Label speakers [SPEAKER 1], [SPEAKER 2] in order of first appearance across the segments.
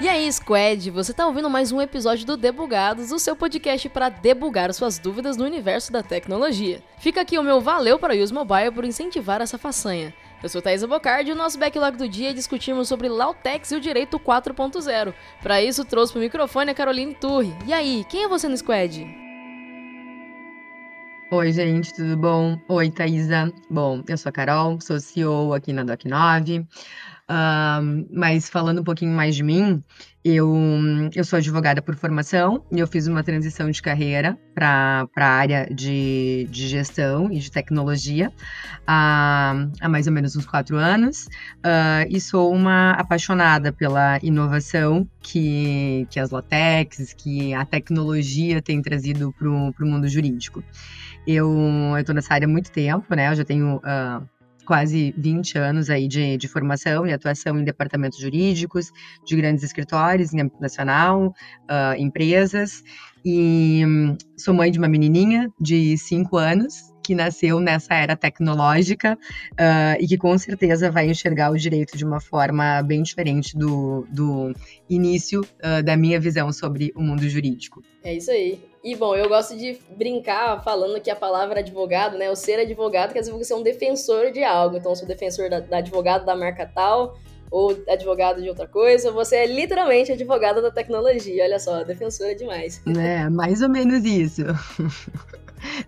[SPEAKER 1] E aí, Squad, você tá ouvindo mais um episódio do Debugados, o seu podcast para debugar suas dúvidas no universo da tecnologia. Fica aqui o meu valeu para o Use Mobile por incentivar essa façanha. Eu sou Thaisa Bocardi e o nosso backlog do dia é discutirmos sobre Lautex e o Direito 4.0. Para isso, trouxe pro microfone a Caroline Turri. E aí, quem é você no Squad?
[SPEAKER 2] Oi, gente, tudo bom? Oi, Thaisa. Bom, eu sou a Carol, sou CEO aqui na Doc9. Mas falando um pouquinho mais de mim, eu, eu sou advogada por formação e eu fiz uma transição de carreira para a área de, de gestão e de tecnologia há, há mais ou menos uns quatro anos. Uh, e sou uma apaixonada pela inovação que, que as Lotex, que a tecnologia tem trazido para o mundo jurídico. Eu estou nessa área há muito tempo, né? Eu já tenho. Uh, quase 20 anos aí de, de formação e atuação em departamentos jurídicos, de grandes escritórios em âmbito nacional, uh, empresas. E um, sou mãe de uma menininha de 5 anos, que nasceu nessa era tecnológica uh, e que com certeza vai enxergar o direito de uma forma bem diferente do, do início uh, da minha visão sobre o mundo jurídico.
[SPEAKER 1] É isso aí. E bom, eu gosto de brincar falando que a palavra advogado, né? O ser advogado quer dizer você é um defensor de algo. Então, eu sou defensor da, da advogado da marca tal, ou advogado de outra coisa, você é literalmente advogada da tecnologia. Olha só, defensora demais.
[SPEAKER 2] É, mais ou menos isso.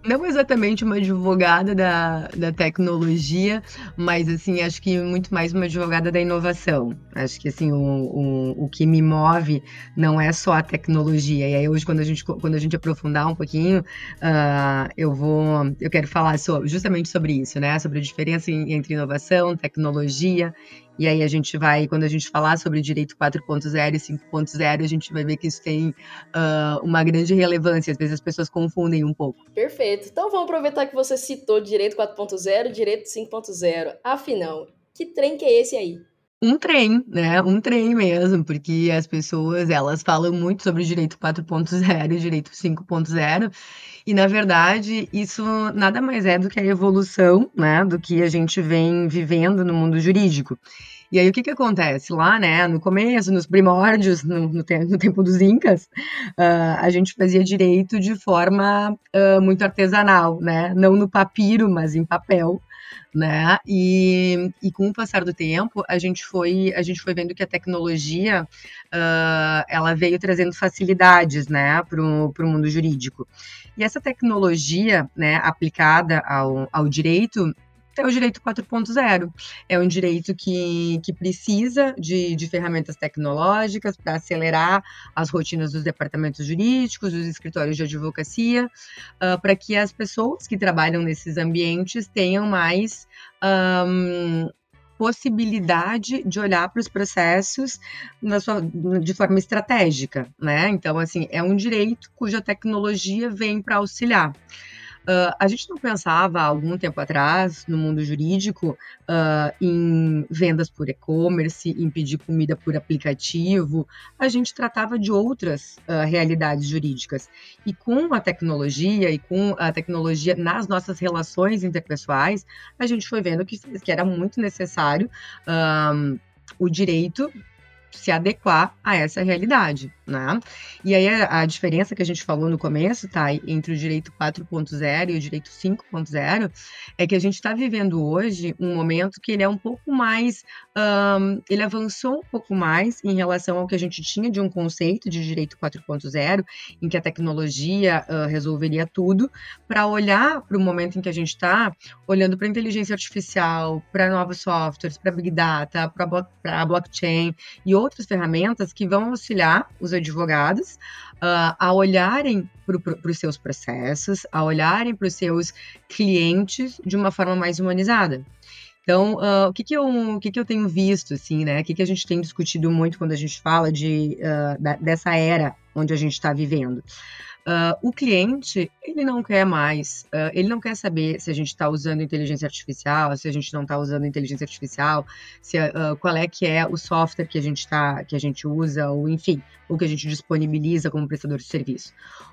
[SPEAKER 2] não exatamente uma advogada da, da tecnologia, mas assim, acho que muito mais uma advogada da inovação. Acho que assim, o, o, o que me move não é só a tecnologia. E aí hoje, quando a gente, quando a gente aprofundar um pouquinho, uh, eu vou. Eu quero falar sobre, justamente sobre isso, né? Sobre a diferença entre inovação, tecnologia e aí a gente vai, quando a gente falar sobre direito 4.0 e 5.0, a gente vai ver que isso tem uh, uma grande relevância. Às vezes as pessoas confundem um pouco.
[SPEAKER 1] Perfeito. Então vamos aproveitar que você citou direito 4.0 e direito 5.0. Afinal, que trem que é esse aí?
[SPEAKER 2] Um trem, né? Um trem mesmo, porque as pessoas, elas falam muito sobre o direito 4.0 e direito 5.0, e na verdade, isso nada mais é do que a evolução, né, do que a gente vem vivendo no mundo jurídico. E aí o que que acontece? Lá, né, no começo, nos primórdios, no, no, te no tempo dos incas, uh, a gente fazia direito de forma uh, muito artesanal, né? Não no papiro, mas em papel né? E, e com o passar do tempo, a gente foi, a gente foi vendo que a tecnologia uh, ela veio trazendo facilidades, né, para o mundo jurídico. E essa tecnologia, né, aplicada ao, ao direito, é o direito 4.0. É um direito que, que precisa de, de ferramentas tecnológicas para acelerar as rotinas dos departamentos jurídicos, dos escritórios de advocacia, uh, para que as pessoas que trabalham nesses ambientes tenham mais. Um, possibilidade de olhar para os processos sua, de forma estratégica, né? Então, assim, é um direito cuja tecnologia vem para auxiliar. Uh, a gente não pensava há algum tempo atrás, no mundo jurídico, uh, em vendas por e-commerce, em pedir comida por aplicativo. A gente tratava de outras uh, realidades jurídicas. E com a tecnologia e com a tecnologia nas nossas relações interpessoais, a gente foi vendo que, que era muito necessário o direito se adequar a essa realidade, né? E aí a, a diferença que a gente falou no começo, tá, entre o direito 4.0 e o direito 5.0 é que a gente está vivendo hoje um momento que ele é um pouco mais, um, ele avançou um pouco mais em relação ao que a gente tinha de um conceito de direito 4.0, em que a tecnologia uh, resolveria tudo, para olhar para o momento em que a gente está, olhando para inteligência artificial, para novos softwares, para big data, para blockchain e outras ferramentas que vão auxiliar os advogados uh, a olharem para os seus processos, a olharem para os seus clientes de uma forma mais humanizada. Então, uh, o, que, que, eu, o que, que eu tenho visto, assim, né? O que, que a gente tem discutido muito quando a gente fala de, uh, da, dessa era onde a gente está vivendo? Uh, o cliente, ele não quer mais, uh, ele não quer saber se a gente está usando inteligência artificial, se a gente não está usando inteligência artificial, se, uh, qual é que é o software que a gente tá, que a gente usa, ou enfim, o que a gente disponibiliza como prestador de serviço.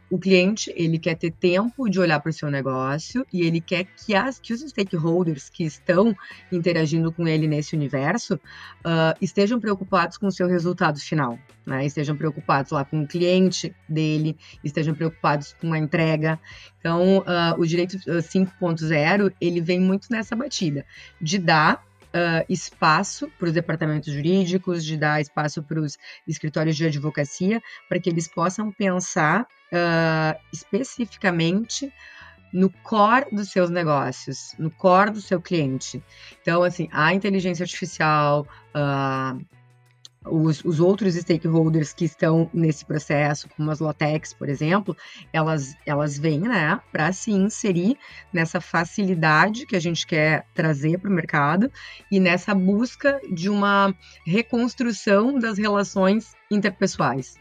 [SPEAKER 2] O cliente, ele quer ter tempo de olhar para o seu negócio e ele quer que, as, que os stakeholders que estão interagindo com ele nesse universo uh, estejam preocupados com o seu resultado final, né? Estejam preocupados lá com o cliente dele, estejam preocupados com a entrega. Então, uh, o direito 5.0, ele vem muito nessa batida, de dar uh, espaço para os departamentos jurídicos, de dar espaço para os escritórios de advocacia, para que eles possam pensar uh, especificamente no core dos seus negócios, no core do seu cliente. Então, assim, a inteligência artificial, uh, os, os, outros stakeholders que estão nesse processo, como as Lotex, por exemplo, elas, elas vêm né, para se inserir nessa facilidade que a gente quer trazer para o mercado e nessa busca de uma reconstrução das relações interpessoais.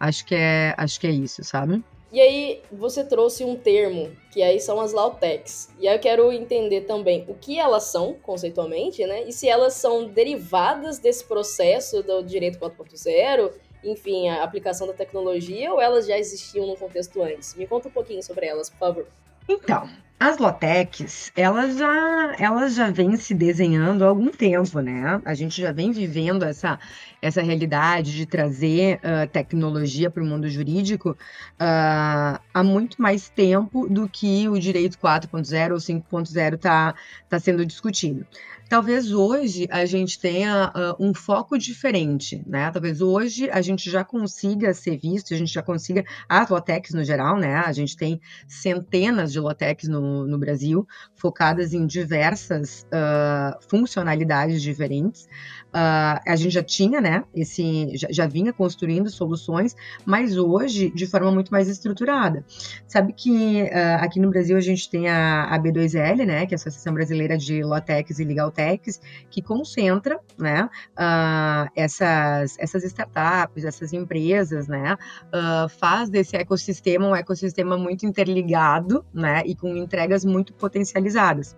[SPEAKER 2] Acho que é, acho que é isso, sabe?
[SPEAKER 1] E aí você trouxe um termo, que aí são as Lautecs. E aí eu quero entender também o que elas são, conceitualmente, né? E se elas são derivadas desse processo do direito 4.0, enfim, a aplicação da tecnologia, ou elas já existiam no contexto antes? Me conta um pouquinho sobre elas, por favor.
[SPEAKER 2] Então, as Lotecs, elas já, elas já vêm se desenhando há algum tempo, né? A gente já vem vivendo essa, essa realidade de trazer uh, tecnologia para o mundo jurídico uh, há muito mais tempo do que o direito 4.0 ou 5.0 está tá sendo discutido. Talvez hoje a gente tenha uh, um foco diferente, né? Talvez hoje a gente já consiga ser visto, a gente já consiga, as Lotecs no geral, né? A gente tem centenas de Lotecs no, no Brasil, focadas em diversas uh, funcionalidades diferentes. Uh, a gente já tinha, né? Esse, já, já, vinha construindo soluções, mas hoje de forma muito mais estruturada. Sabe que aqui no Brasil a gente tem a, a B2L, né? Que é a Associação Brasileira de Lotecs e Legal Techs, que concentra né, uh, essas, essas startups, essas empresas, né, uh, faz desse ecossistema um ecossistema muito interligado né, e com entregas muito potencializadas.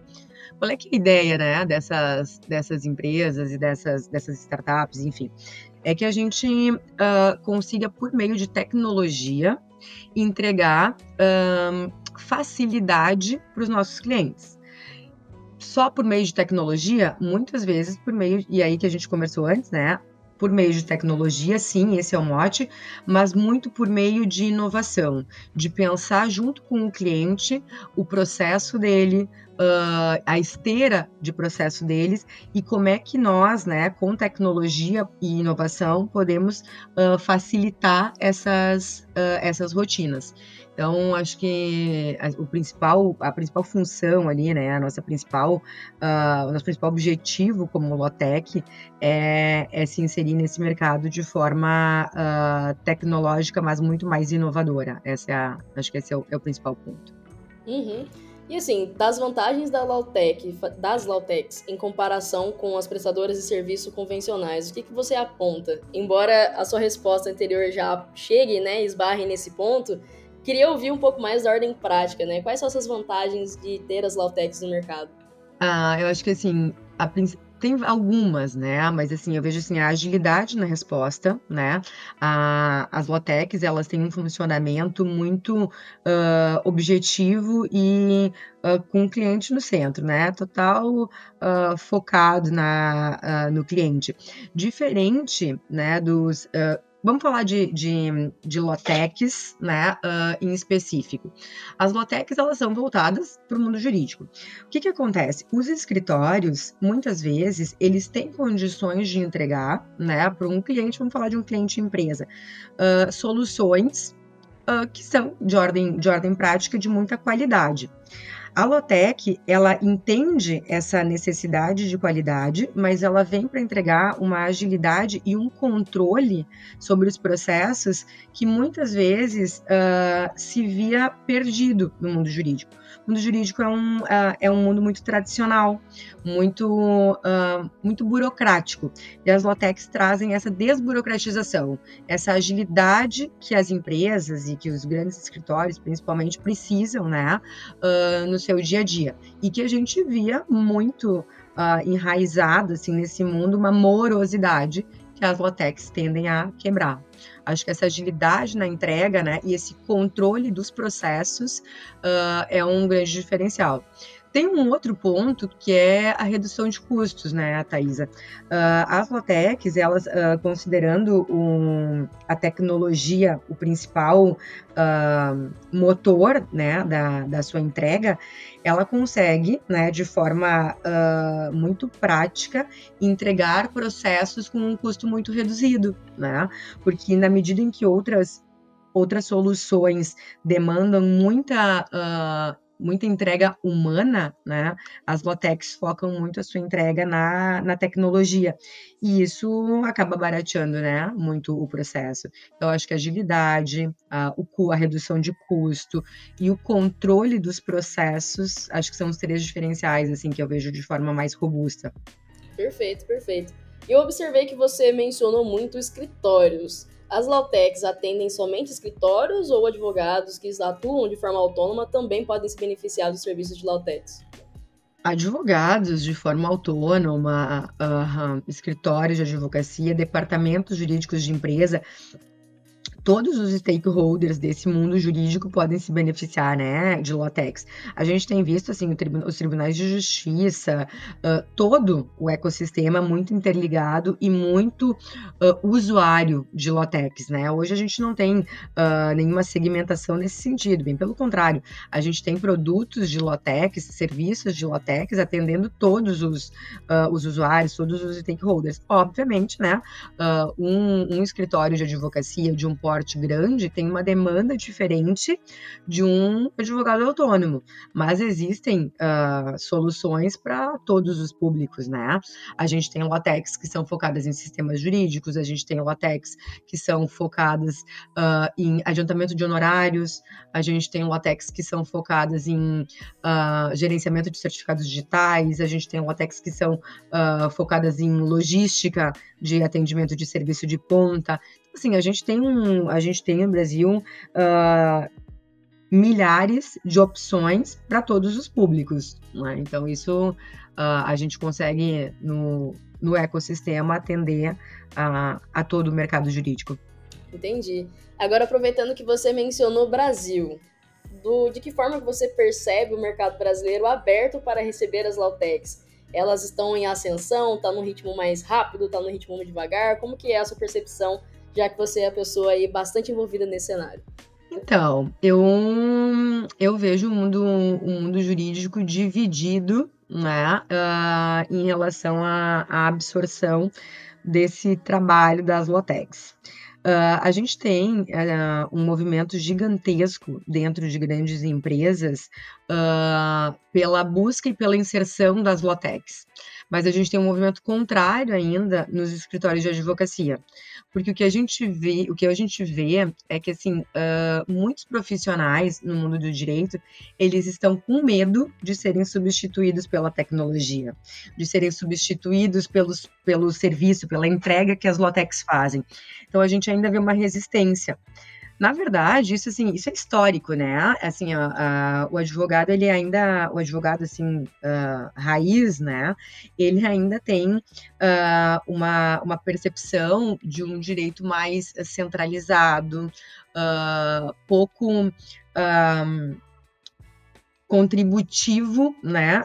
[SPEAKER 2] Qual é que é a ideia né, dessas, dessas empresas e dessas, dessas startups, enfim? É que a gente uh, consiga, por meio de tecnologia, entregar facilidade para os nossos clientes só por meio de tecnologia, muitas vezes por meio, e aí que a gente conversou antes, né? Por meio de tecnologia, sim, esse é o mote, mas muito por meio de inovação, de pensar junto com o cliente o processo dele, uh, a esteira de processo deles e como é que nós, né, com tecnologia e inovação, podemos uh, facilitar essas, uh, essas rotinas. Então, acho que o principal, a principal função ali, né, a nossa principal, uh, o nosso principal objetivo como Lotec é, é se inserir nesse mercado de forma uh, tecnológica, mas muito mais inovadora. Essa é a, acho que esse é o, é o principal ponto.
[SPEAKER 1] Uhum. E assim, das vantagens da Lautec, das Lautecs em comparação com as prestadoras de serviço convencionais, o que, que você aponta? Embora a sua resposta anterior já chegue, né, esbarre nesse ponto, Queria ouvir um pouco mais da ordem prática, né? Quais são essas vantagens de ter as Lautecs no mercado?
[SPEAKER 2] Ah, eu acho que assim, a, tem algumas, né? Mas assim, eu vejo assim a agilidade na resposta, né? A, as Lotecs, elas têm um funcionamento muito uh, objetivo e uh, com o cliente no centro, né? Total uh, focado na, no cliente. Diferente, né, dos Vamos falar de, de, de lotecs, né, uh, em específico. As lotecs, elas são voltadas para o mundo jurídico. O que que acontece? Os escritórios, muitas vezes, eles têm condições de entregar, né, para um cliente, vamos falar de um cliente empresa, uh, soluções uh, que são de ordem, de ordem prática de muita qualidade. A Lotec, ela entende essa necessidade de qualidade, mas ela vem para entregar uma agilidade e um controle sobre os processos que muitas vezes uh, se via perdido no mundo jurídico. O mundo jurídico é um, uh, é um mundo muito tradicional, muito, uh, muito burocrático. E as Lotecs trazem essa desburocratização, essa agilidade que as empresas e que os grandes escritórios, principalmente, precisam, né, uh, no seu dia a dia. E que a gente via muito enraizado, assim, nesse mundo, uma morosidade que as Lotecs tendem a quebrar. Acho que essa agilidade na entrega, né, e esse controle dos processos uh, é um grande diferencial. Tem um outro ponto que é a redução de custos, né, Thaisa? Uh, as Lotecs, elas, uh, considerando um, a tecnologia o principal uh, motor né, da, da sua entrega, ela consegue, né, de forma muito prática, entregar processos com um custo muito reduzido, né? Porque na medida em que outras outras soluções demandam muita muita entrega humana, né? As Lotecs focam muito a sua entrega na, na tecnologia. E isso acaba barateando, né? Muito o processo. Então, acho que a agilidade, a, o, a redução de custo e o controle dos processos, acho que são os três diferenciais, assim, que eu vejo de forma mais robusta.
[SPEAKER 1] Perfeito, perfeito. Eu observei que você mencionou muito escritórios. As Lautecs atendem somente escritórios ou advogados que atuam de forma autônoma também podem se beneficiar dos serviços de Lautecs?
[SPEAKER 2] Advogados de forma autônoma, uh, escritórios de advocacia, departamentos jurídicos de empresa, todos os stakeholders desse mundo jurídico podem se beneficiar, né, de Lotex. A gente tem visto, assim, os tribunais de justiça, uh, todo o ecossistema muito interligado e muito uh, usuário de Lotex, né? Hoje a gente não tem uh, nenhuma segmentação nesse sentido, bem pelo contrário, a gente tem produtos de Lotex, serviços de Lotex atendendo todos os, os usuários, todos os stakeholders. Obviamente, né, um, um escritório de advocacia de um porte grande tem uma demanda diferente de um advogado autônomo, mas existem uh, soluções para todos os públicos, né? A gente tem latex que são focadas em sistemas jurídicos, a gente tem latex que são focadas uh, em adiantamento de honorários, a gente tem latex que são focadas em uh, gerenciamento de certificados digitais, a gente tem latex que são focadas em logística de atendimento de serviço de ponta assim, a gente tem um, a gente tem no Brasil uh, milhares de opções para todos os públicos. Né? Então, isso uh, a gente consegue, no, no ecossistema, atender a, a todo o mercado jurídico.
[SPEAKER 1] Entendi. Agora, aproveitando que você mencionou Brasil, do, de que forma você percebe o mercado brasileiro aberto para receber as Lautecs? Elas estão em ascensão, está no ritmo mais rápido, está no ritmo mais devagar? Como que é a sua percepção já que você é a pessoa aí bastante envolvida nesse cenário?
[SPEAKER 2] Então, eu, eu vejo o mundo, o mundo jurídico dividido né, uh, em relação à, à, absorção desse trabalho das Lotex. Uh, a gente tem uh, um movimento gigantesco dentro de grandes empresas pela busca e pela inserção das Lotex mas a gente tem um movimento contrário ainda nos escritórios de advocacia. Porque o que a gente vê, o que a gente vê é que assim, uh, muitos profissionais no mundo do direito, eles estão com medo de serem substituídos pela tecnologia, de serem substituídos pelos, pelo serviço, pela entrega que as Lotex fazem. Então a gente ainda vê uma resistência. Na verdade, isso assim, isso é histórico, né? Assim, a, a, o advogado ele ainda, o advogado assim uh, raiz, né? Ele ainda tem uh, uma, uma percepção de um direito mais centralizado, uh, pouco contributivo, né?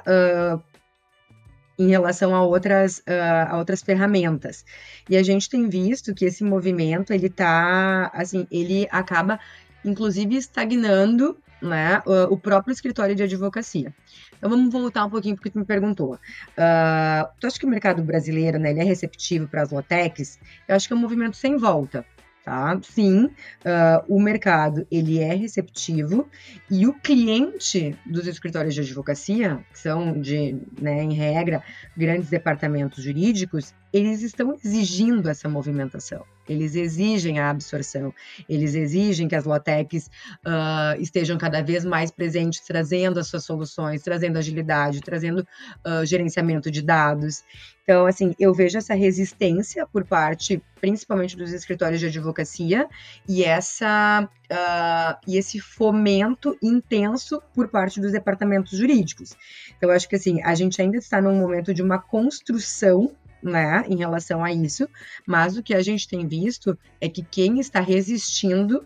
[SPEAKER 2] Em relação a outras, uh, a outras ferramentas. E a gente tem visto que esse movimento, ele tá, assim, ele acaba, inclusive, estagnando né, o próprio escritório de advocacia. Então vamos voltar um pouquinho porque tu me perguntou. Uh, tu acha que o mercado brasileiro né, ele é receptivo para as lotecs? Eu acho que é um movimento sem volta. Tá? Sim, uh, o mercado ele é receptivo e o cliente dos escritórios de advocacia, que são de, né, em regra, grandes departamentos jurídicos, eles estão exigindo essa movimentação. Eles exigem a absorção, eles exigem que as lotecs uh, estejam cada vez mais presentes, trazendo as suas soluções, trazendo agilidade, trazendo uh, gerenciamento de dados. Então, assim, eu vejo essa resistência por parte, principalmente dos escritórios de advocacia, e essa uh, e esse fomento intenso por parte dos departamentos jurídicos. Então, acho que assim, a gente ainda está num momento de uma construção né, em relação a isso, mas o que a gente tem visto é que quem está resistindo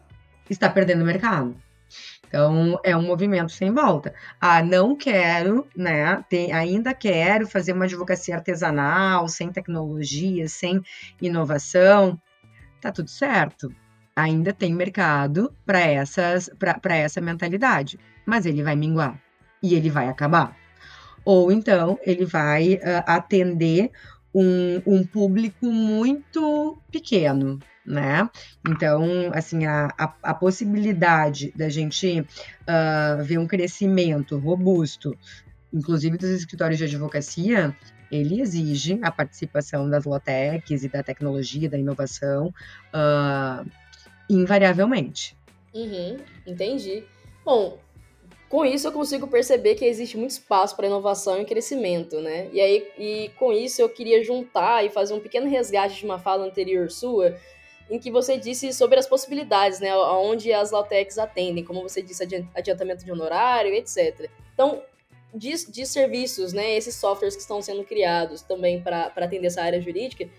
[SPEAKER 2] está perdendo o mercado. Então, é um movimento sem volta. Ah, não quero, né? Tem, ainda quero fazer uma advocacia artesanal, sem tecnologia, sem inovação. Tá tudo certo. Ainda tem mercado para essas para essa mentalidade, mas ele vai minguar e ele vai acabar. Ou então ele vai uh, atender um, um público muito pequeno, né? Então, assim, a, a, a possibilidade da gente uh, ver um crescimento robusto, inclusive dos escritórios de advocacia, ele exige a participação das lotecs e da tecnologia, da inovação, uh, invariavelmente.
[SPEAKER 1] Uhum, entendi. Bom, com isso, eu consigo perceber que existe muito espaço para inovação e crescimento, né? E aí, e com isso, eu queria juntar e fazer um pequeno resgate de uma fala anterior sua, em que você disse sobre as possibilidades, né? Onde as Lautecs atendem, como você disse, adiantamento de honorário, etc. Então, de, de serviços, né? Esses softwares que estão sendo criados também para atender essa área jurídica,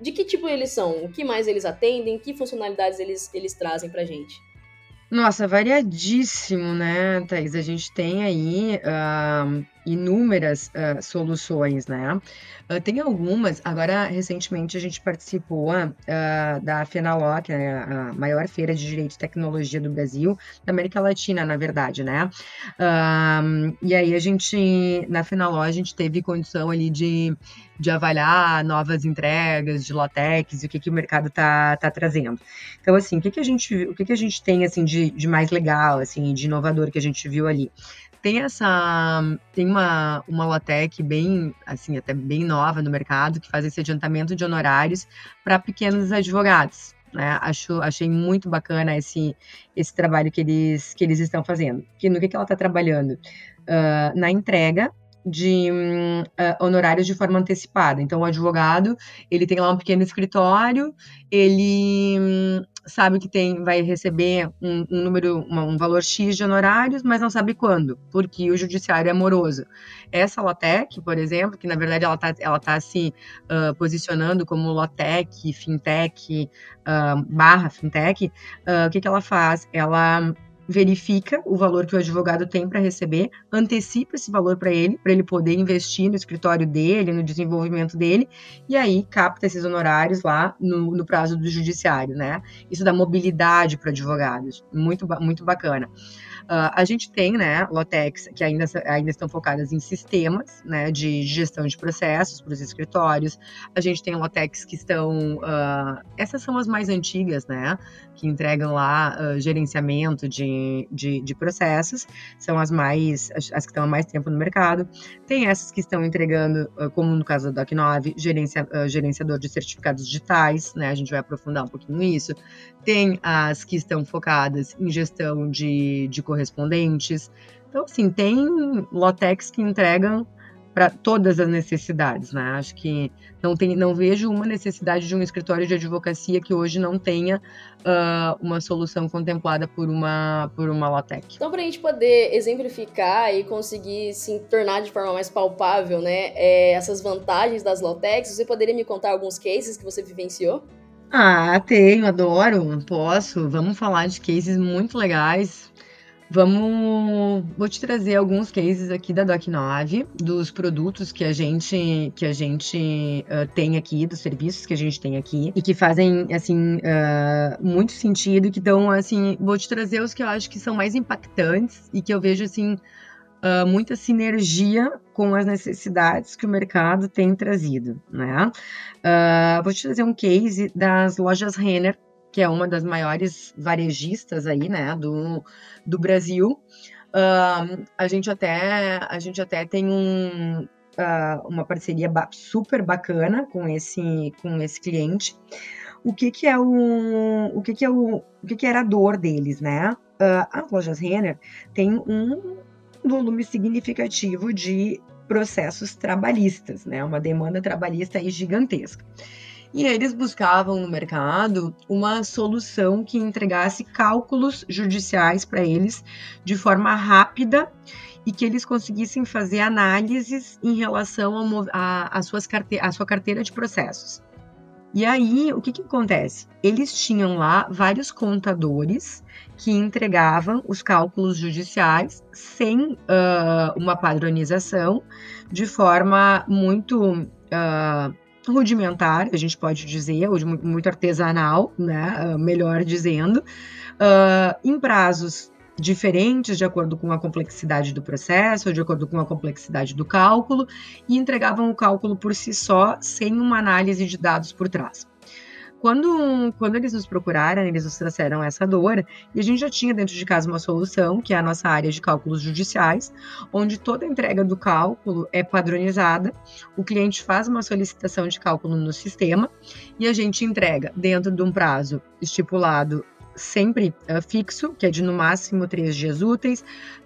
[SPEAKER 1] de que tipo eles são? O que mais eles atendem? Que funcionalidades eles, eles trazem para gente?
[SPEAKER 2] Nossa, variadíssimo, né, Thaís? A gente tem aí uh, inúmeras uh, soluções, né? Uh, tem algumas, agora recentemente a gente participou da FENALOC, né, a maior feira de direito e tecnologia do Brasil, da América Latina, na verdade, né? e aí a gente, na FENALOC, a gente teve condição ali de, de avaliar novas entregas de latex e o que, que o mercado está tá trazendo. Então, assim, o que, que a gente, o que, que a gente tem assim de, de mais legal, assim, de inovador que a gente viu ali? Tem essa tem uma uma Lotec bem assim até bem nova no mercado que faz esse adiantamento de honorários para pequenos advogados né? Acho, achei muito bacana esse, esse trabalho que eles, que eles estão fazendo. Que, no que, que ela está trabalhando? Uh, na entrega de uh, honorários de forma antecipada. Então, o advogado, ele tem lá um pequeno escritório, ele um, sabe que tem, vai receber um, um número, uma, um valor X de honorários, mas não sabe quando, porque o judiciário é moroso. Essa Lotec, por exemplo, que na verdade ela está ela tá se uh, posicionando como Lotec, Fintech, uh, barra Fintech, uh, o que, que ela faz? Ela verifica o valor que o advogado tem para receber, antecipa esse valor para ele, para ele poder investir no escritório dele, no desenvolvimento dele, e aí capta esses honorários lá no, no prazo do judiciário, né? Isso dá mobilidade para advogados, muito, muito bacana. Uh, a gente tem, né, Lotex, que ainda, ainda estão focadas em sistemas, né, de gestão de processos para os escritórios. A gente tem Lotex que estão, uh, essas são as mais antigas, né, que entregam lá uh, gerenciamento de, de, de, processos, são as mais, as, que estão há mais tempo no mercado. Tem essas que estão entregando, como no caso da Doc9, gerencia, gerenciador de certificados digitais, né, a gente vai aprofundar um pouquinho isso. Tem as que estão focadas em gestão de, de correspondentes. Então, assim, tem lotex que entregam para todas as necessidades, né? Acho que não, tem, não vejo uma necessidade de um escritório de advocacia que hoje não tenha uh, uma solução contemplada por uma, por uma LaTeX.
[SPEAKER 1] Então, para a gente poder exemplificar e conseguir se tornar de forma mais palpável, né, é, essas vantagens das LaTeX, você poderia me contar alguns cases que você vivenciou?
[SPEAKER 2] Ah, tenho, adoro, posso. Vamos falar de cases muito legais. Vamos, vou te trazer alguns cases aqui da Doc9, dos produtos que a gente que a gente uh, tem aqui, dos serviços que a gente tem aqui e que fazem assim uh, muito sentido, que dão assim, vou te trazer os que eu acho que são mais impactantes e que eu vejo assim uh, muita sinergia com as necessidades que o mercado tem trazido, né? Uh, vou te trazer um case das lojas Renner, que é uma das maiores varejistas aí, né, do, do Brasil. Uh, a gente até a gente até tem um, uh, uma parceria ba super bacana com esse com esse cliente. O que que é o o que que é o o que que era a dor deles, né? Uh, as lojas Renner têm um volume significativo de processos trabalhistas, né? Uma demanda trabalhista aí gigantesca. E eles buscavam no mercado uma solução que entregasse cálculos judiciais para eles de forma rápida e que eles conseguissem fazer análises em relação à sua carteira de processos. E aí, o que, que acontece? Eles tinham lá vários contadores que entregavam os cálculos judiciais sem uh, uma padronização, de forma muito uh, rudimentar, a gente pode dizer, ou de muito artesanal, né, uh, melhor dizendo, em prazos diferentes de acordo com a complexidade do processo, de acordo com a complexidade do cálculo, e entregavam o cálculo por si só, sem uma análise de dados por trás. Quando, quando eles nos procuraram, eles nos trouxeram essa dor, e a gente já tinha dentro de casa uma solução, que é a nossa área de cálculos judiciais, onde toda a entrega do cálculo é padronizada, o cliente faz uma solicitação de cálculo no sistema e a gente entrega dentro de um prazo estipulado sempre uh, fixo, que é de no máximo três dias úteis,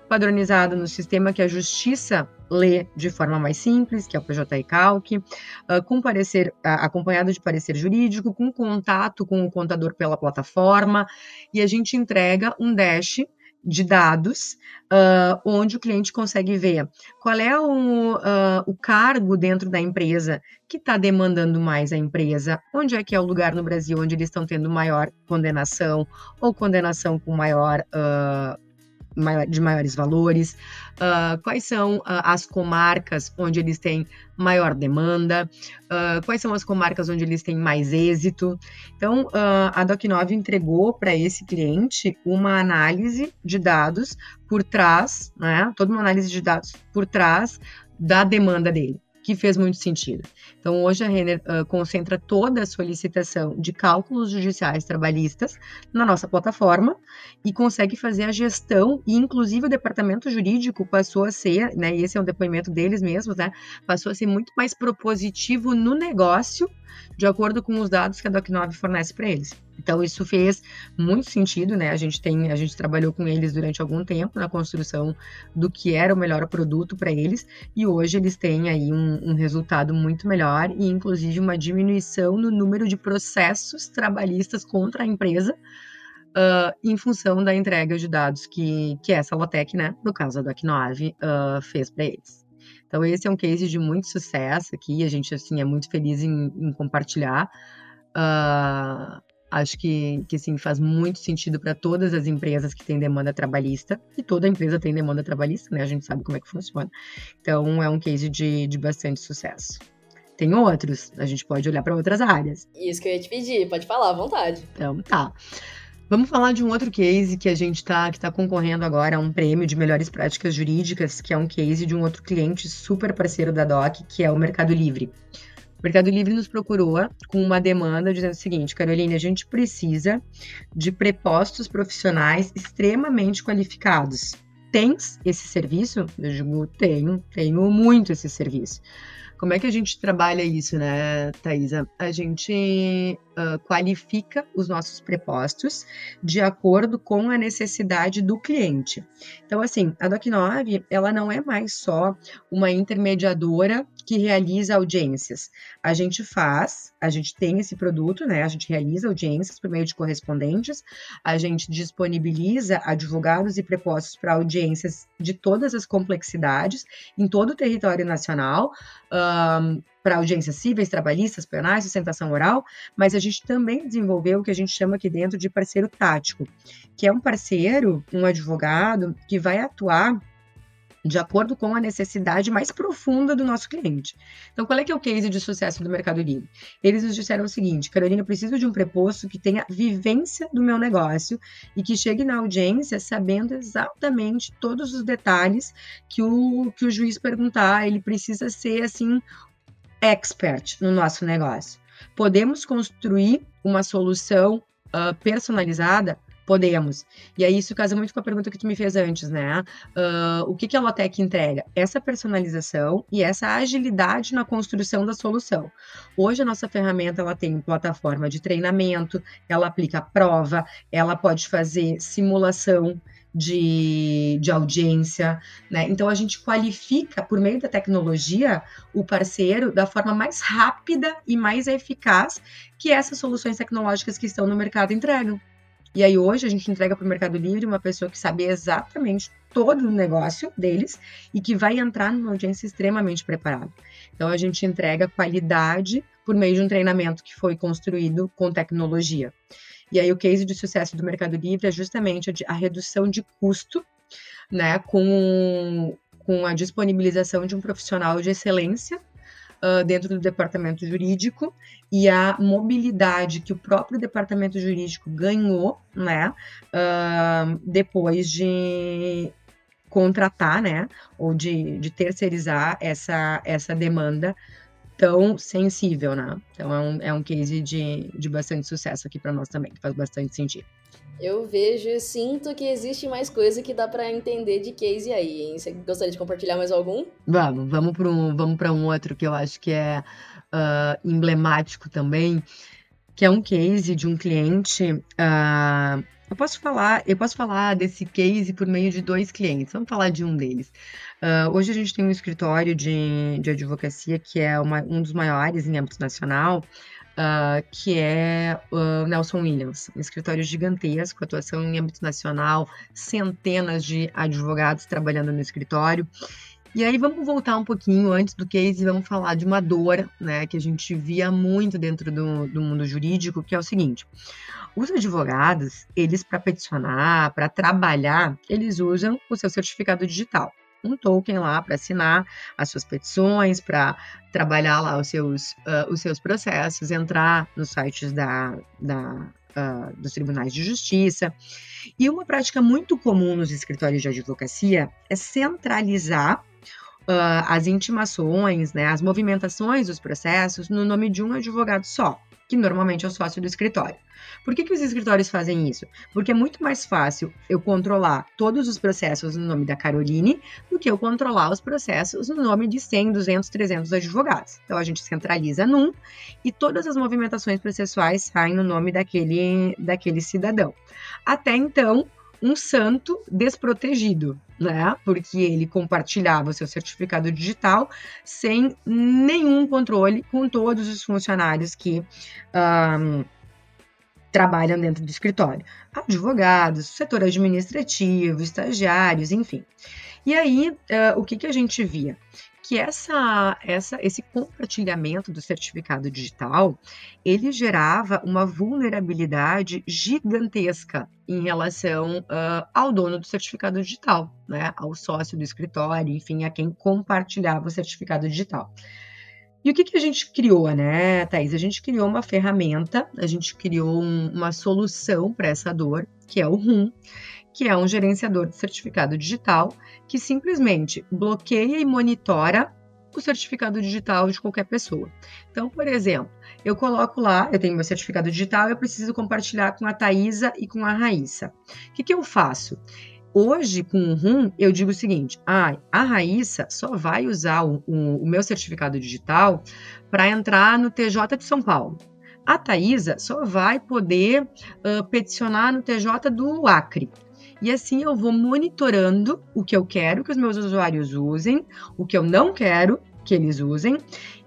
[SPEAKER 2] padronizado no sistema que a Justiça lê de forma mais simples, que é o PJ Calc, uh, com parecer, uh, acompanhado de parecer jurídico, com contato com o contador pela plataforma, e a gente entrega um dash de dados, uh, onde o cliente consegue ver qual é o, uh, o cargo dentro da empresa que está demandando mais a empresa, onde é que é o lugar no Brasil onde eles estão tendo maior condenação ou condenação com maior uh, de maiores valores, uh, quais são uh, as comarcas onde eles têm maior demanda, uh, quais são as comarcas onde eles têm mais êxito. Então, a Doc9 entregou para esse cliente uma análise de dados por trás, né, toda uma análise de dados por trás da demanda dele que fez muito sentido. Então, hoje a Renner uh, concentra toda a solicitação de cálculos judiciais trabalhistas na nossa plataforma e consegue fazer a gestão, e inclusive o departamento jurídico passou a ser, né, e esse é um depoimento deles mesmos, né, passou a ser muito mais propositivo no negócio, de acordo com os dados que a Doc9 fornece para eles. Então isso fez muito sentido, né? A gente tem, a gente trabalhou com eles durante algum tempo na construção do que era o melhor produto para eles e hoje eles têm aí um, um, resultado muito melhor e inclusive uma diminuição no número de processos trabalhistas contra a empresa uh, em função da entrega de dados que, que essa Lotec, né? No caso da Doc9, uh, fez para eles. Então esse é um case de muito sucesso aqui, a gente assim é muito feliz em, em compartilhar. Uh, Acho que, que sim, faz muito sentido para todas as empresas que têm demanda trabalhista, e toda empresa tem demanda trabalhista, né? A gente sabe como é que funciona. Então, é um case de, de bastante sucesso. Tem outros, a gente pode olhar para outras áreas.
[SPEAKER 1] Isso que eu ia te pedir, pode falar à vontade.
[SPEAKER 2] Então, tá. Vamos falar de um outro case que a gente está que tá concorrendo agora a um prêmio de melhores práticas jurídicas, que é um case de um outro cliente super parceiro da DOC, que é o Mercado Livre. O Mercado Livre nos procurou com uma demanda dizendo o seguinte: Caroline, a gente precisa de prepostos profissionais extremamente qualificados. Tens esse serviço? Eu digo, tenho, tenho muito esse serviço. Como é que a gente trabalha isso, né, Thaisa? A gente uh, qualifica os nossos prepostos de acordo com a necessidade do cliente. Então, assim, a Doc9, ela não é mais só uma intermediadora que realiza audiências. A gente faz, a gente tem esse produto, né? A gente realiza audiências por meio de correspondentes, a gente disponibiliza advogados e prepostos para audiências de todas as complexidades em todo o território nacional. Um, para audiências cíveis, trabalhistas, penais, sustentação oral, mas a gente também desenvolveu o que a gente chama aqui dentro de parceiro tático, que é um parceiro, um advogado que vai atuar de acordo com a necessidade mais profunda do nosso cliente. Então, qual é que é o case de sucesso do Mercado Livre? Eles nos disseram o seguinte, Carolina, eu preciso de um preposto que tenha vivência do meu negócio e que chegue na audiência sabendo exatamente todos os detalhes que o, que o juiz perguntar. Ele precisa ser, assim, expert no nosso negócio. Podemos construir uma solução uh, personalizada, Podemos. E aí isso casa muito com a pergunta que tu me fez antes, né? Uh, o que, que a Lotec entrega? Essa personalização e essa agilidade na construção da solução. Hoje a nossa ferramenta ela tem plataforma de treinamento, ela aplica prova, ela pode fazer simulação de, de audiência, né? Então a gente qualifica por meio da tecnologia o parceiro da forma mais rápida e mais eficaz que essas soluções tecnológicas que estão no mercado entregam. E aí hoje a gente entrega para o Mercado Livre uma pessoa que sabe exatamente todo o negócio deles e que vai entrar numa audiência extremamente preparada. Então a gente entrega qualidade por meio de um treinamento que foi construído com tecnologia. E aí o case de sucesso do Mercado Livre é justamente a, redução de custo, né, com, com a disponibilização de um profissional de excelência uh, dentro do departamento jurídico e a mobilidade que o próprio departamento jurídico ganhou, né, uh, depois de contratar, né, ou de, de terceirizar essa, essa demanda tão sensível, né? Então é um, é um case de, de bastante sucesso aqui para nós também, que faz bastante sentido.
[SPEAKER 1] Eu vejo e sinto que existe mais coisa que dá para entender de case aí, hein? Você gostaria de compartilhar mais algum?
[SPEAKER 2] Vamos, vamos para um, vamos para um outro que eu acho que é uh, emblemático também, que é um case de um cliente. Uh, eu posso falar, eu posso falar desse case por meio de dois clientes. Vamos falar de um deles. Uh, hoje a gente tem um escritório de, de advocacia que é uma, um dos maiores em âmbito nacional uh, que é o Nelson Williams, um escritório gigantesco, atuação em âmbito nacional, centenas de advogados trabalhando no escritório. E aí vamos voltar um pouquinho antes do case e vamos falar de uma dor, né, que a gente via muito dentro do, do mundo jurídico, que é o seguinte: os advogados, eles para peticionar, para trabalhar, eles usam o seu certificado digital um token lá para assinar as suas petições, para trabalhar lá os seus, uh, os seus processos, entrar nos sites da, da, uh, dos tribunais de justiça. E uma prática muito comum nos escritórios de advocacia é centralizar uh, as intimações, né, as movimentações dos processos no nome de um advogado só, que normalmente é o sócio do escritório. Por que, que os escritórios fazem isso? Porque é muito mais fácil eu controlar todos os processos no nome da Caroline do que eu controlar os processos no nome de 100, 200, 300 advogados. Então a gente centraliza num e todas as movimentações processuais saem no nome daquele, daquele cidadão. Até então, um santo desprotegido, né? Porque ele compartilhava o seu certificado digital sem nenhum controle com todos os funcionários que um, trabalham dentro do escritório. Advogados, setor administrativo, estagiários, enfim. E aí, uh, o que, que a gente via? Que essa, essa, esse compartilhamento do certificado digital, ele gerava uma vulnerabilidade gigantesca em relação uh, ao dono do certificado digital, né? ao sócio do escritório, enfim, a quem compartilhava o certificado digital. E o que, que a gente criou, né, Thaís? A gente criou uma ferramenta, a gente criou um, uma solução para essa dor, que é o RUM, que é um gerenciador de certificado digital que simplesmente bloqueia e monitora o certificado digital de qualquer pessoa. Então, por exemplo, eu coloco lá, eu tenho meu certificado digital, eu preciso compartilhar com a Thaisa e com a Raíssa. O que, que eu faço? Hoje, com o RUM, eu digo o seguinte: ah, a Raíssa só vai usar o, o, o meu certificado digital para entrar no TJ de São Paulo. A Thaisa só vai poder uh, peticionar no TJ do Acre. E assim eu vou monitorando o que eu quero que os meus usuários usem, o que eu não quero que eles usem,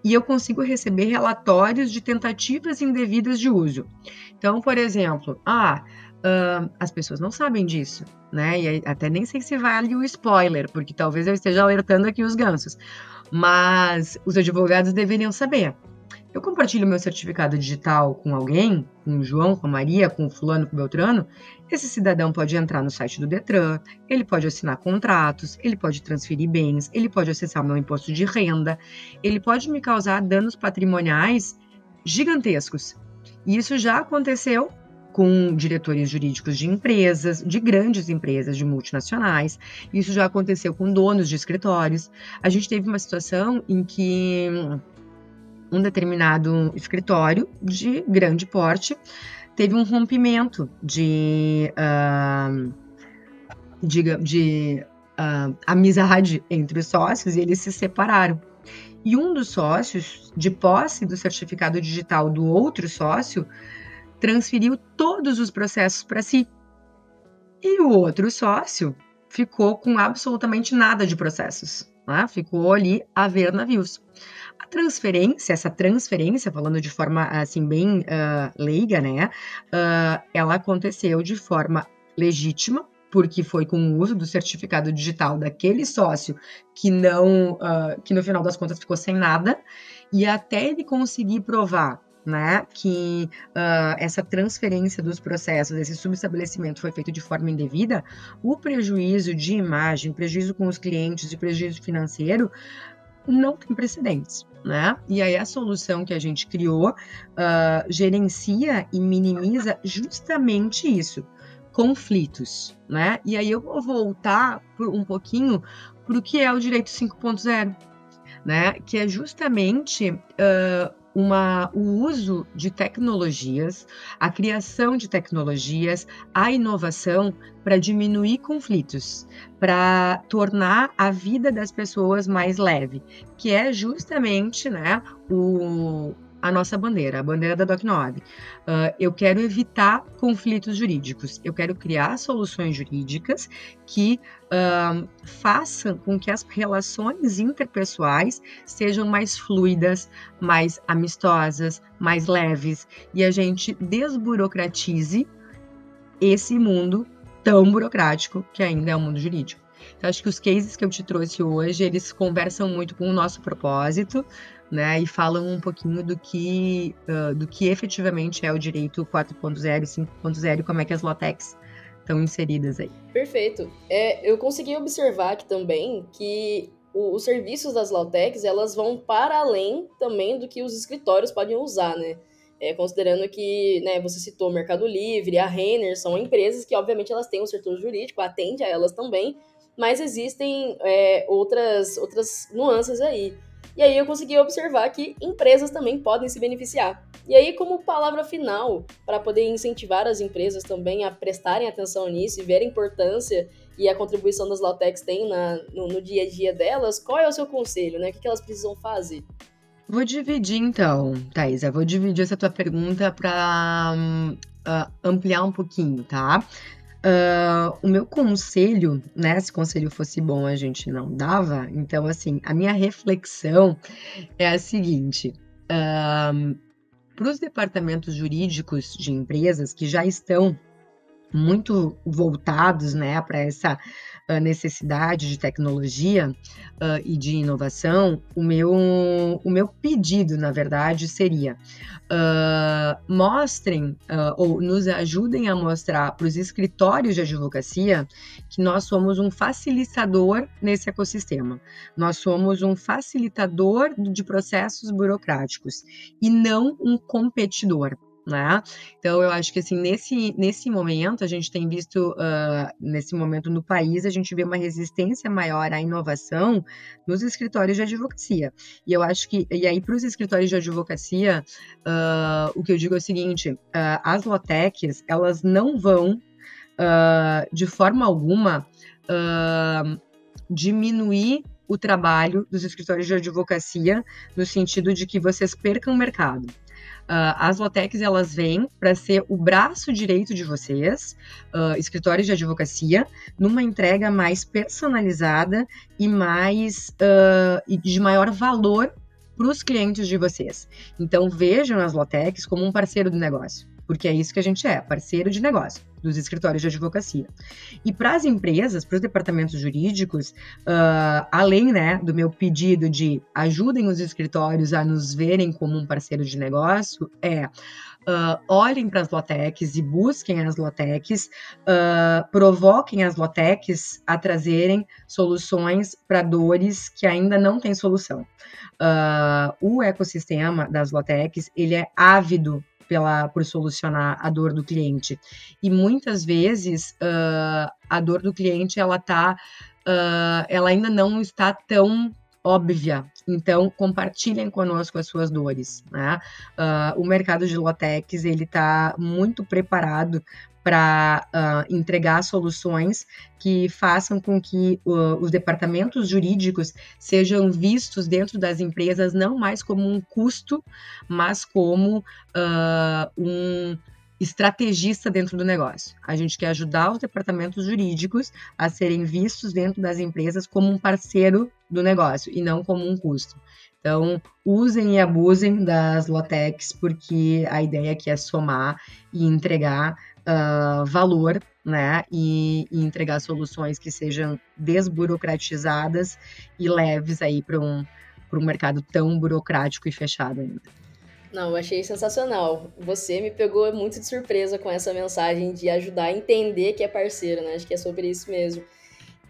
[SPEAKER 2] e eu consigo receber relatórios de tentativas indevidas de uso. Então, por exemplo, ah, uh, as pessoas não sabem disso, né? E até nem sei se vale o spoiler, porque talvez eu esteja alertando aqui os gansos. Mas os advogados deveriam saber. Eu compartilho meu certificado digital com alguém, com o João, com a Maria, com o fulano, com o Beltrano, esse cidadão pode entrar no site do Detran, ele pode assinar contratos, ele pode transferir bens, ele pode acessar o meu imposto de renda, ele pode me causar danos patrimoniais gigantescos. E isso já aconteceu com diretores jurídicos de empresas, de grandes empresas, de multinacionais. Isso já aconteceu com donos de escritórios. A gente teve uma situação em que um determinado escritório de grande porte teve um rompimento de, uh, de, de uh, amizade entre os sócios e eles se separaram. E um dos sócios, de posse do certificado digital do outro sócio, transferiu todos os processos para si. E o outro sócio ficou com absolutamente nada de processos. Né? Ficou ali a ver navios. A transferência, essa transferência, falando de forma assim bem uh, leiga, né? Uh, ela aconteceu de forma legítima, porque foi com o uso do certificado digital daquele sócio que não, uh, que no final das contas ficou sem nada, e até ele conseguir provar né, que uh, essa transferência dos processos, esse subestabelecimento foi feito de forma indevida, o prejuízo de imagem, prejuízo com os clientes e prejuízo financeiro não tem precedentes. Né? E aí a solução que a gente criou uh, gerencia e minimiza justamente isso conflitos, né? E aí eu vou voltar por um pouquinho para o que é o direito 5.0, né? Que é justamente uh, uma, o uso de tecnologias, a criação de tecnologias, a inovação para diminuir conflitos, para tornar a vida das pessoas mais leve, que é justamente né, o, a nossa bandeira, a bandeira da DocNob. Uh, eu quero evitar conflitos jurídicos, eu quero criar soluções jurídicas que uh, façam com que as relações interpessoais sejam mais fluidas, mais amistosas, mais leves e a gente desburocratize esse mundo tão burocrático que ainda é o mundo jurídico. Então, acho que os cases que eu te trouxe hoje, eles conversam muito com o nosso propósito, né, e falam um pouquinho do que, uh, do que efetivamente é o direito 4.0 e 5.0 e como é que as LOTECs estão inseridas aí.
[SPEAKER 1] Perfeito. É, eu consegui observar aqui também que o, os serviços das LOTECs, elas vão para além também do que os escritórios podem usar, né? É, considerando que, né, você citou o Mercado Livre, a Renner, são empresas que, obviamente, elas têm um setor jurídico, atende a elas também, mas existem é, outras, outras nuances aí. E aí eu consegui observar que empresas também podem se beneficiar. E aí, como palavra final, para poder incentivar as empresas também a prestarem atenção nisso e ver a importância e a contribuição das Lautex tem na, no, no, dia a dia delas, qual é o seu conselho, né? O que, que elas precisam fazer?
[SPEAKER 2] Vou dividir então, Thaisa, vou dividir essa tua pergunta para uh, ah, ampliar um pouquinho, tá? Uh, o meu conselho, né? Se conselho fosse bom, a gente não dava. Então, assim, a minha reflexão é a seguinte: uh, para os departamentos jurídicos de empresas que já estão muito voltados, né, para essa necessidade de tecnologia uh, e de inovação, o meu, o meu pedido, na verdade, seria uh, mostrem ou nos ajudem a mostrar para os escritórios de advocacia que nós somos um facilitador nesse ecossistema. Nós somos um facilitador de processos burocráticos e não um competidor né? Então eu acho que assim nesse nesse momento a gente tem visto uh, nesse momento no país a gente vê uma resistência maior à inovação nos escritórios de advocacia e eu acho que e aí para os escritórios de advocacia uh, o que eu digo é o seguinte uh, as lotecs elas não vão de forma alguma diminuir o trabalho dos escritórios de advocacia no sentido de que vocês percam mercado. Uh, as Lotecs elas vêm para ser o braço direito de vocês, uh, escritórios de advocacia, numa entrega mais personalizada e mais uh, e de maior valor para os clientes de vocês. Então vejam as Lotecs como um parceiro do negócio porque é isso que a gente é, parceiro de negócio dos escritórios de advocacia. E para as empresas, para os departamentos jurídicos, uh, além né, do meu pedido de ajudem os escritórios a nos verem como um parceiro de negócio, é uh, olhem para as lotecs e busquem as lotecs, uh, provoquem as lotecs a trazerem soluções para dores que ainda não têm solução. o ecossistema das lotecs ele é ávido pela, por solucionar a dor do cliente. E muitas vezes uh, a dor do cliente ela tá, uh, ela ainda não está tão óbvia. Então, compartilhem conosco as suas dores. Né? Uh, o mercado de Lotex ele está muito preparado para uh, ah, entregar soluções que façam com que uh, os departamentos jurídicos sejam vistos dentro das empresas não mais como um custo, mas como uh, um estrategista dentro do negócio. A gente quer ajudar os departamentos jurídicos a serem vistos dentro das empresas como um parceiro do negócio e não como um custo. Então, usem e abusem das Lotex, porque a ideia aqui é somar e entregar uh, valor, né? E, e, entregar soluções que sejam desburocratizadas e leves aí para um, um mercado tão burocrático e fechado ainda.
[SPEAKER 1] Não, eu achei sensacional. Você me pegou muito de surpresa com essa mensagem de ajudar a entender que é parceiro, né? Acho que é sobre isso mesmo.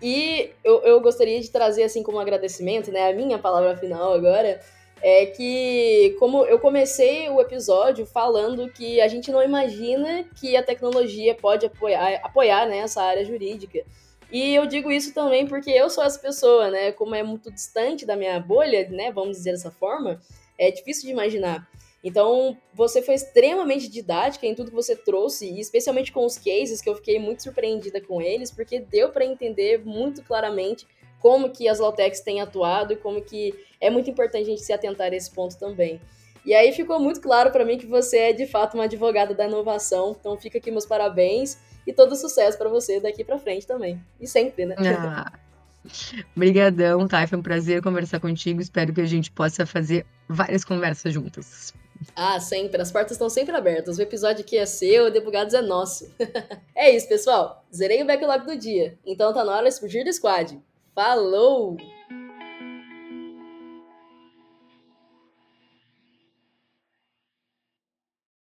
[SPEAKER 1] E eu, eu gostaria de trazer, assim, como agradecimento, né? A minha palavra final agora é que, como eu comecei o episódio falando que a gente não imagina que a tecnologia pode apoiar, apoiar né, essa área jurídica. E eu digo isso também porque eu sou essa pessoa, né? Como é muito distante da minha bolha, né? Vamos dizer dessa forma, é difícil de imaginar. Então, você foi extremamente didática em tudo que você trouxe, e especialmente com os cases, que eu fiquei muito surpreendida com eles, porque deu para entender muito claramente como que as Lautex têm atuado e como que é muito importante a gente se atentar a esse ponto também. E aí ficou muito claro para mim que você é de fato uma advogada da inovação, então fica aqui meus parabéns e todo sucesso para você daqui para frente também. E sempre, né?
[SPEAKER 2] Ah. Obrigadão, Thay. Foi um prazer conversar contigo. Espero que a gente possa fazer várias conversas juntas.
[SPEAKER 1] Ah, sempre. As portas estão sempre abertas. O episódio aqui é seu, o Debugados é nosso. é isso, pessoal. Zerei o backlog do dia. Então tá na hora de fugir do squad. Falou!